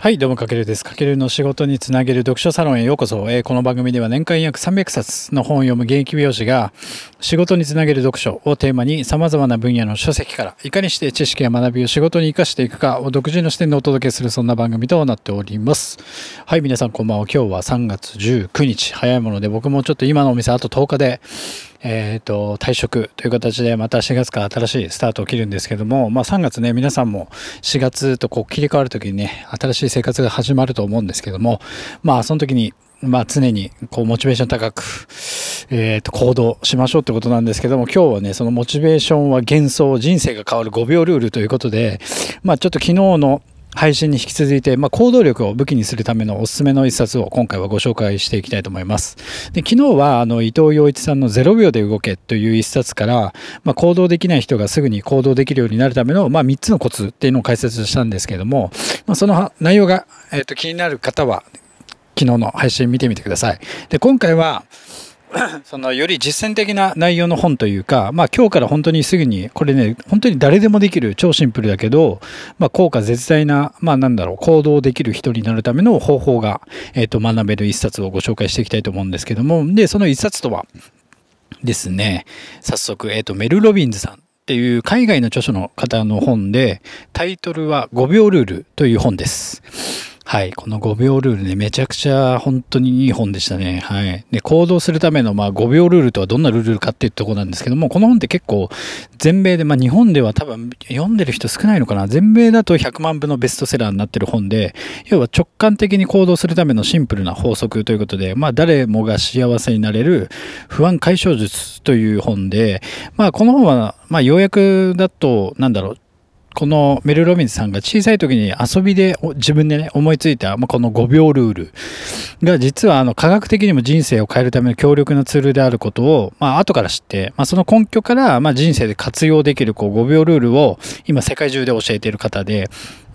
はい、どうも、かけるです。かけるの仕事につなげる読書サロンへようこそ。えー、この番組では年間約300冊の本を読む現役美容師が仕事につなげる読書をテーマに様々な分野の書籍からいかにして知識や学びを仕事に活かしていくかを独自の視点でお届けするそんな番組となっております。はい、皆さんこんばんは。今日は3月19日。早いもので僕もちょっと今のお店あと10日でえ、ー、と、退職という形でまた4月から新しいスタートを切るんですけども、まあ3月ね、皆さんも4月とこう切り替わるときにね、新しい生活が始まると思うんですけども、まあその時に、まあ常にこうモチベーション高く、えっ、ー、と行動しましょうってことなんですけども、今日はね、そのモチベーションは幻想、人生が変わる5秒ルールということで、まあちょっと昨日の配信に引き続いて、まあ、行動力を武器にするためのおすすめの一冊を今回はご紹介していきたいと思います。で昨日はあの伊藤洋一さんの0秒で動けという一冊から、まあ、行動できない人がすぐに行動できるようになるための、まあ、3つのコツっていうのを解説したんですけれども、まあ、その内容が、えー、と気になる方は昨日の配信見てみてください。で今回は そのより実践的な内容の本というか、まあ今日から本当にすぐに、これね、本当に誰でもできる超シンプルだけど、まあ効果絶大な、まあなんだろう、行動できる人になるための方法が、え、ー、と、学べる一冊をご紹介していきたいと思うんですけども、で、その一冊とはですね、早速、え、ー、と、メル・ロビンズさんっていう海外の著書の方の本で、タイトルは5秒ルールという本です。はい。この5秒ルールね、めちゃくちゃ本当にいい本でしたね。はい。で、行動するための、まあ、5秒ルールとはどんなルールかっていうところなんですけども、この本って結構、全米で、まあ、日本では多分読んでる人少ないのかな。全米だと100万部のベストセラーになってる本で、要は直感的に行動するためのシンプルな法則ということで、まあ、誰もが幸せになれる不安解消術という本で、まあ、この本は、まあ、要約だと、なんだろう、このメル・ロビンズさんが小さい時に遊びで自分でね思いついた、まあ、この5秒ルールが実はあの科学的にも人生を変えるための強力なツールであることを、まあ後から知って、まあ、その根拠からまあ人生で活用できるこう5秒ルールを今世界中で教えている方で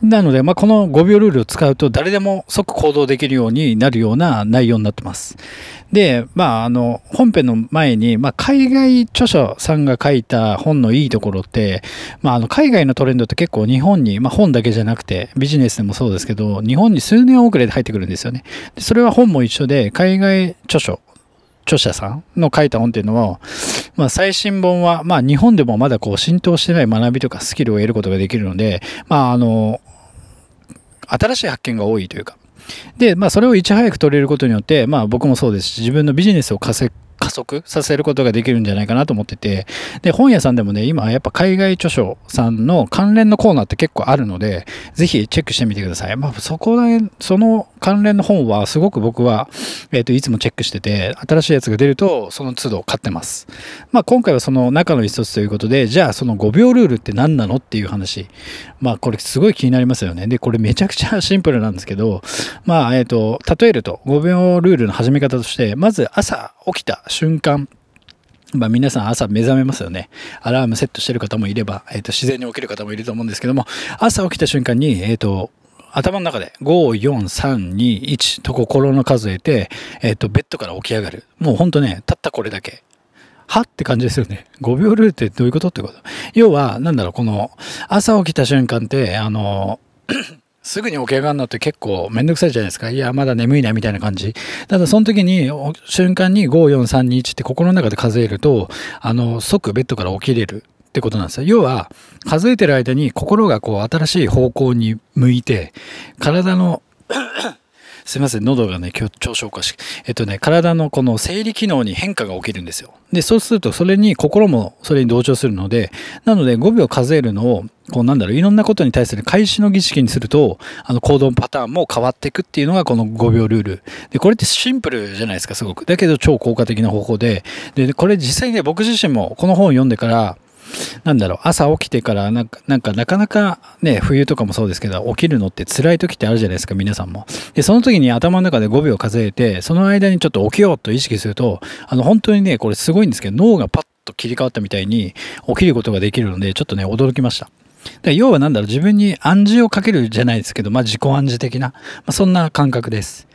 なので、まあ、この5秒ルールを使うと誰でも即行動できるようになるような内容になってます。で、まあ、あの、本編の前に、まあ、海外著者さんが書いた本のいいところって、まあ、あの、海外のトレンドって結構日本に、まあ、本だけじゃなくて、ビジネスでもそうですけど、日本に数年遅れで入ってくるんですよね。でそれは本も一緒で、海外著書、著者さんの書いた本っていうのは、まあ、最新本は、まあ、日本でもまだこう浸透してない学びとかスキルを得ることができるので、まあ、あの、新しい発見が多いというか、で、まあ、それをいち早く取れることによって、まあ、僕もそうですし、自分のビジネスを加速させることができるんじゃないかなと思ってて、で、本屋さんでもね、今やっぱ海外著書さんの関連のコーナーって結構あるので、ぜひチェックしてみてください。まあ、そこで、その関連の本はすごく僕は、えっ、ー、と、いつもチェックしてて、新しいやつが出ると、その都度買ってます。まあ、今回はその中の一つということで、じゃあその5秒ルールって何なのっていう話。まあ、これすごい気になりますよね。で、これめちゃくちゃ シンプルなんですけど、まあ、えっ、ー、と、例えると、5秒ルールの始め方として、まず朝起きた瞬間、まあ、皆さん朝目覚めますよね。アラームセットしてる方もいれば、えっ、ー、と、自然に起きる方もいると思うんですけども、朝起きた瞬間に、えっ、ー、と、頭の中で5、4、3、2、1と心の数えて、えっ、ー、と、ベッドから起き上がる。もうほんとね、たったこれだけ。はって感じですよね。5秒ルールってどういうことってこと？要は、なんだろう、この、朝起きた瞬間って、あの、すぐに起き上がるのって結構めんどくさいじゃないですか。いや、まだ眠いな、みたいな感じ。ただ、その時に、瞬間に5、4、3、2、1って心の中で数えると、あの、即ベッドから起きれるってことなんですよ。要は、数えてる間に心がこう、新しい方向に向いて、体のすいません、喉がね、今日調子おかしい。えっとね、体のこの生理機能に変化が起きるんですよ。で、そうするとそれに心もそれに同調するので、なので5秒数えるのを、こうなんだろう、いろんなことに対する開始の儀式にすると、あの行動パターンも変わっていくっていうのがこの5秒ルール。で、これってシンプルじゃないですか、すごく。だけど超効果的な方法で、で、これ実際ね、僕自身もこの本を読んでから、なんだろう、朝起きてからなんか、なんかなかなかね、冬とかもそうですけど、起きるのって辛い時ってあるじゃないですか、皆さんも。で、その時に頭の中で5秒数えて、その間にちょっと起きようと意識すると、あの、本当にね、これすごいんですけど、脳がパッと切り替わったみたいに起きることができるので、ちょっとね、驚きました。で要は何だろう、自分に暗示をかけるじゃないですけど、まあ自己暗示的な、まあ、そんな感覚です。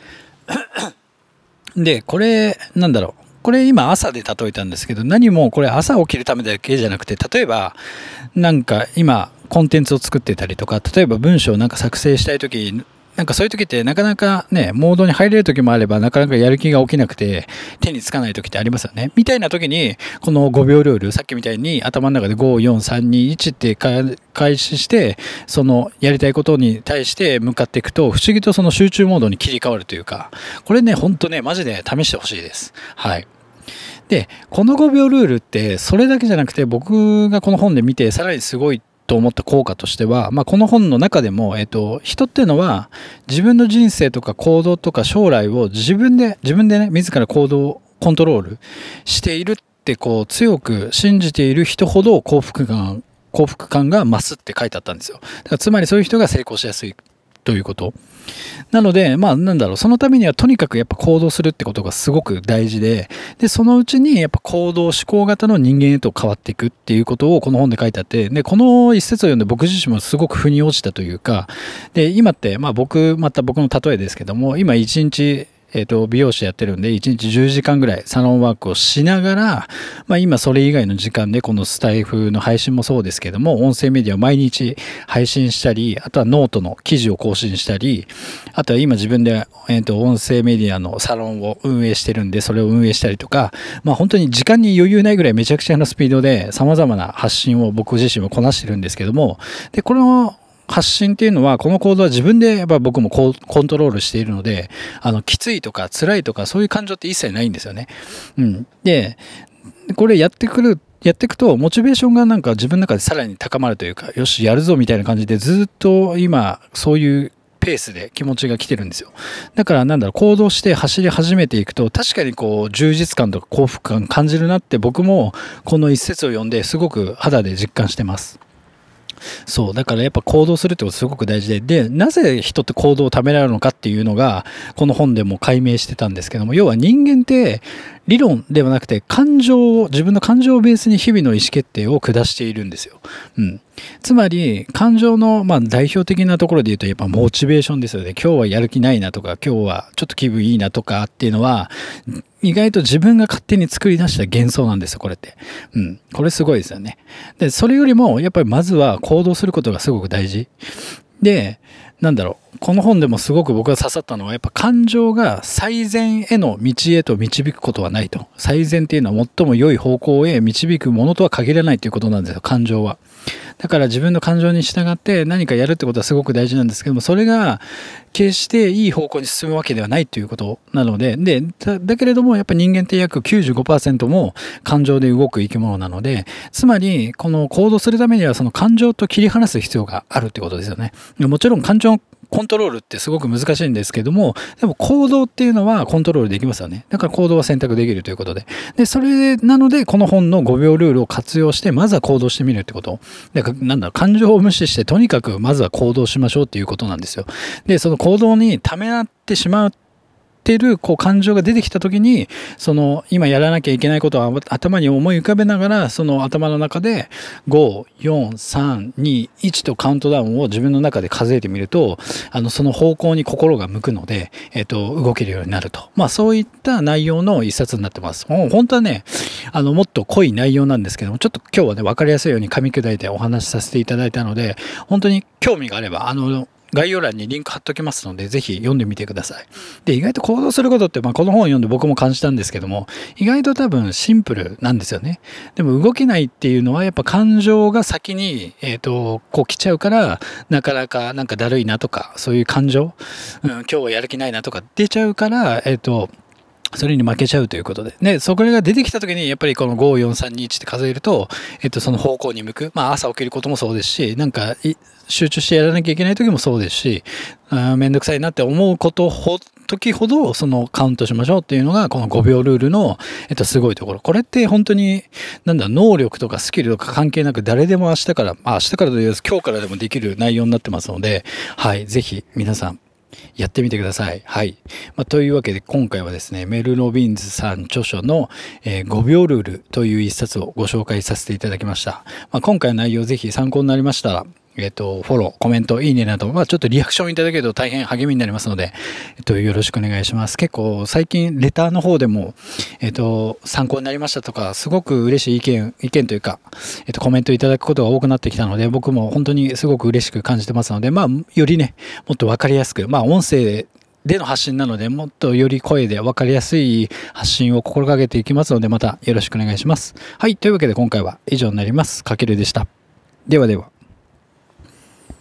で、これ、なんだろう。これ今朝で例えたんですけど、何もこれ朝起きるためだけじゃなくて、例えば、なんか今コンテンツを作ってたりとか、例えば文章をなんか作成したい時なんかそういう時ってなかなかね、モードに入れる時もあれば、なかなかやる気が起きなくて、手につかない時ってありますよね。みたいな時に、この5秒ルール、さっきみたいに頭の中で5、4、3、2、1って開始して、そのやりたいことに対して向かっていくと、不思議とその集中モードに切り替わるというか、これね、ほんとね、マジで試してほしいです。はい。で、この5秒ルールって、それだけじゃなくて、僕がこの本で見て、さらにすごいと思った効果としては、まあ、この本の中でも、えっと、人っていうのは自分の人生とか行動とか将来を自分で、自分でね、自ら行動をコントロールしているってこう強く信じている人ほど幸福感、幸福感が増すって書いてあったんですよ。だからつまりそういう人が成功しやすいということ。なので、まあなんだろう、そのためにはとにかくやっぱ行動するってことがすごく大事で、で、そのうちにやっぱ行動、思考型の人間へと変わっていくっていうことをこの本で書いてあって、で、この一節を読んで僕自身もすごく腑に落ちたというか、で、今って、まあ僕、また僕の例えですけども、今一日えっ、ー、と、美容師やってるんで、1日10時間ぐらいサロンワークをしながら、まあ今それ以外の時間でこのスタイフの配信もそうですけども、音声メディアを毎日配信したり、あとはノートの記事を更新したり、あとは今自分で、えっ、ー、と、音声メディアのサロンを運営してるんで、それを運営したりとか、まあ本当に時間に余裕ないぐらいめちゃくちゃなスピードで様々な発信を僕自身もこなしてるんですけども、で、この発信っていうのは、この行動は自分でやっぱ僕もコントロールしているので、あの、きついとか辛いとかそういう感情って一切ないんですよね。うん。で、これやってくるやっていくと、モチベーションがなんか自分の中でさらに高まるというか、よし、やるぞみたいな感じでずっと今、そういうペースで気持ちが来てるんですよ。だからなんだろう、行動して走り始めていくと、確かにこう、充実感とか幸福感感じるなって僕もこの一節を読んですごく肌で実感してます。そう。だからやっぱ行動するってことすごく大事で、で、なぜ人って行動をためられるのかっていうのが、この本でも解明してたんですけども、要は人間って理論ではなくて感情を、自分の感情をベースに日々の意思決定を下しているんですよ。うん。つまり、感情の、まあ、代表的なところで言うと、やっぱモチベーションですよね。今日はやる気ないなとか、今日はちょっと気分いいなとかっていうのは、意外と自分が勝手に作り出した幻想なんですよ、これって。うん。これすごいですよね。で、それよりも、やっぱりまずは行動することがすごく大事。で、なんだろう、この本でもすごく僕が刺さったのは、やっぱ感情が最善への道へと導くことはないと。最善っていうのは最も良い方向へ導くものとは限らないということなんですよ、感情は。だから自分の感情に従って何かやるってことはすごく大事なんですけども、それが決していい方向に進むわけではないということなので、で、だけれどもやっぱ人間って約95%も感情で動く生き物なので、つまりこの行動するためにはその感情と切り離す必要があるってことですよね。もちろん感情コントロールってすごく難しいんですけども、でも行動っていうのはコントロールできますよね。だから行動は選択できるということで。で、それなので、この本の5秒ルールを活用して、まずは行動してみるってこと。だから、なんだ、感情を無視して、とにかくまずは行動しましょうっていうことなんですよ。で、その行動にためらってしまうってるこう感情が出てきた時にその今やらなきゃいけないことを頭に思い浮かべながらその頭の中で54321とカウントダウンを自分の中で数えてみるとあのその方向に心が向くので、えっと、動けるようになると、まあ、そういった内容の一冊になってます。本当はねあのもっと濃い内容なんですけどもちょっと今日はね分かりやすいように噛み砕いてお話しさせていただいたので本当に興味があればあの概要欄にリンク貼っときますので、ぜひ読んでみてください。で、意外と行動することって、まあ、この本を読んで僕も感じたんですけども、意外と多分シンプルなんですよね。でも動けないっていうのは、やっぱ感情が先に、えっ、ー、と、こう来ちゃうから、なかなかなんかだるいなとか、そういう感情、うん、今日はやる気ないなとか出ちゃうから、えっ、ー、と、それに負けちゃうということで。で、そこが出てきた時に、やっぱりこの5、4、3、2、1って数えると、えっと、その方向に向く。まあ、朝起きることもそうですし、なんか、集中してやらなきゃいけない時もそうですし、あめんどくさいなって思うことほ、時ほど、そのカウントしましょうっていうのが、この5秒ルールの、えっと、すごいところ。これって本当に、なんだ、能力とかスキルとか関係なく、誰でも明日から、まあ、明日からと言わず、今日からでもできる内容になってますので、はい、ぜひ皆さん、やってみてください。はい。まあ、というわけで今回はですね、メル・ロビンズさん著書の、えー、5秒ルールという一冊をご紹介させていただきました。まあ、今回の内容ぜひ参考になりましたら、えっ、と、フォロー、コメント、いいねなど、まあちょっとリアクションいただけると大変励みになりますので、えっ、と、よろしくお願いします。結構最近レターの方でも、えっ、と、参考になりましたとか、すごく嬉しい意見、意見というか、えっ、と、コメントいただくことが多くなってきたので、僕も本当にすごく嬉しく感じてますので、まあ、よりね、もっとわかりやすく、まあ音声での発信なので、もっとより声で分かりやすい発信を心がけていきますので、またよろしくお願いします。はい。というわけで今回は以上になります。かけるでした。ではでは。